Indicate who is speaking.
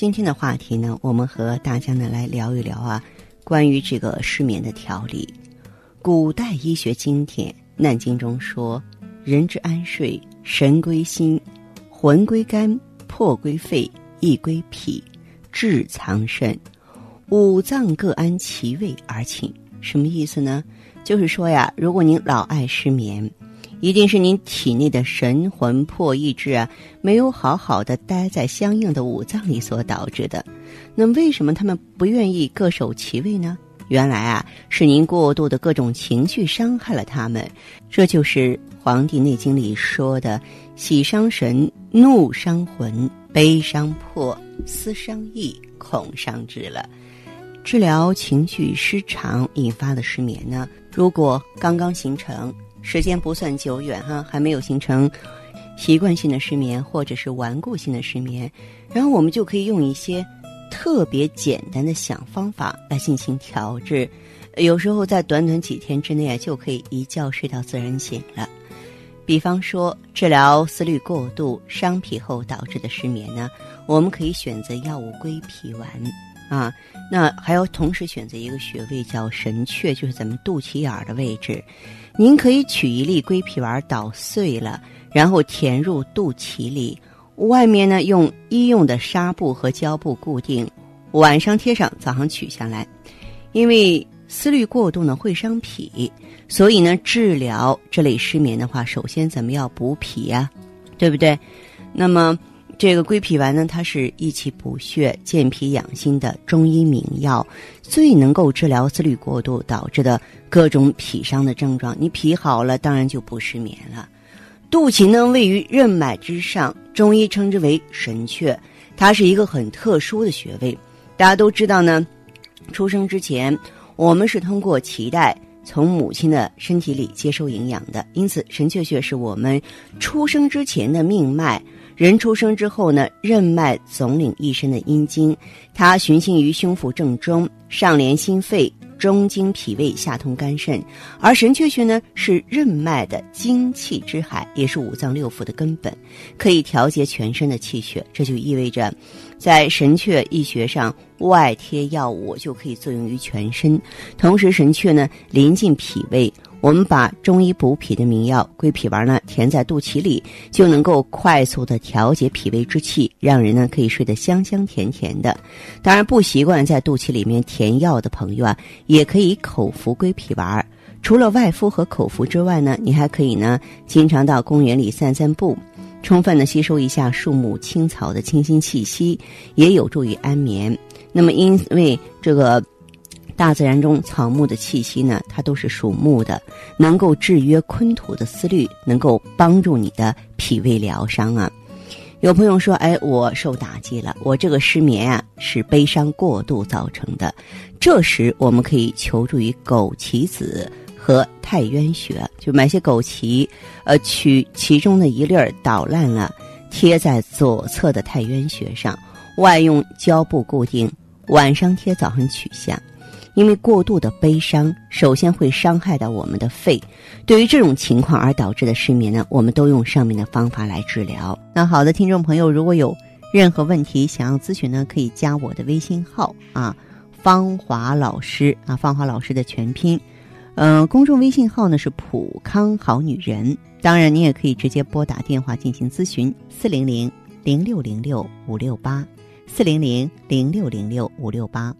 Speaker 1: 今天的话题呢，我们和大家呢来聊一聊啊，关于这个失眠的调理。古代医学经典《难经》中说：“人之安睡，神归心，魂归肝，魄归肺，意归脾，志藏肾，五脏各安其位而寝。”什么意思呢？就是说呀，如果您老爱失眠。一定是您体内的神魂魄意志啊，没有好好的待在相应的五脏里所导致的。那为什么他们不愿意各守其位呢？原来啊，是您过度的各种情绪伤害了他们。这就是《黄帝内经》里说的：喜伤神，怒伤魂，悲伤魄，思伤意，恐伤志了。治疗情绪失常引发的失眠呢，如果刚刚形成。时间不算久远哈，还没有形成习惯性的失眠或者是顽固性的失眠，然后我们就可以用一些特别简单的小方法来进行调治，有时候在短短几天之内啊，就可以一觉睡到自然醒了。比方说，治疗思虑过度伤脾后导致的失眠呢，我们可以选择药物归脾丸啊，那还要同时选择一个穴位叫神阙，就是咱们肚脐眼儿的位置。您可以取一粒归脾丸捣碎了，然后填入肚脐里，外面呢用医用的纱布和胶布固定，晚上贴上，早上取下来。因为思虑过度呢会伤脾，所以呢治疗这类失眠的话，首先咱们要补脾呀，对不对？那么这个归脾丸呢，它是益气补血、健脾养心的中医名药，最能够治疗思虑过度导致的。各种脾伤的症状，你脾好了，当然就不失眠了。肚脐呢，位于任脉之上，中医称之为神阙，它是一个很特殊的穴位。大家都知道呢，出生之前，我们是通过脐带从母亲的身体里接收营养的，因此神阙穴是我们出生之前的命脉。人出生之后呢，任脉总领一身的阴经，它循行于胸腹正中，上连心肺。中经脾胃，下通肝肾，而神阙穴呢是任脉的精气之海，也是五脏六腑的根本，可以调节全身的气血。这就意味着，在神阙一穴上外贴药物就可以作用于全身，同时神阙呢临近脾胃。我们把中医补脾的名药归脾丸呢填在肚脐里，就能够快速的调节脾胃之气，让人呢可以睡得香香甜甜的。当然，不习惯在肚脐里面填药的朋友啊，也可以口服归脾丸。除了外敷和口服之外呢，你还可以呢经常到公园里散散步，充分的吸收一下树木青草的清新气息，也有助于安眠。那么，因为这个。大自然中草木的气息呢，它都是属木的，能够制约坤土的思虑，能够帮助你的脾胃疗伤啊。有朋友说：“哎，我受打击了，我这个失眠啊是悲伤过度造成的。”这时我们可以求助于枸杞子和太渊穴，就买些枸杞，呃，取其中的一粒儿捣烂了，贴在左侧的太渊穴上，外用胶布固定，晚上贴，早上取下。因为过度的悲伤，首先会伤害到我们的肺。对于这种情况而导致的失眠呢，我们都用上面的方法来治疗。那好的，听众朋友，如果有任何问题想要咨询呢，可以加我的微信号啊，芳华老师啊，芳华老师的全拼。嗯，公众微信号呢是普康好女人。当然，你也可以直接拨打电话进行咨询：四零零零六零六五六八，四零零零六零六五六八。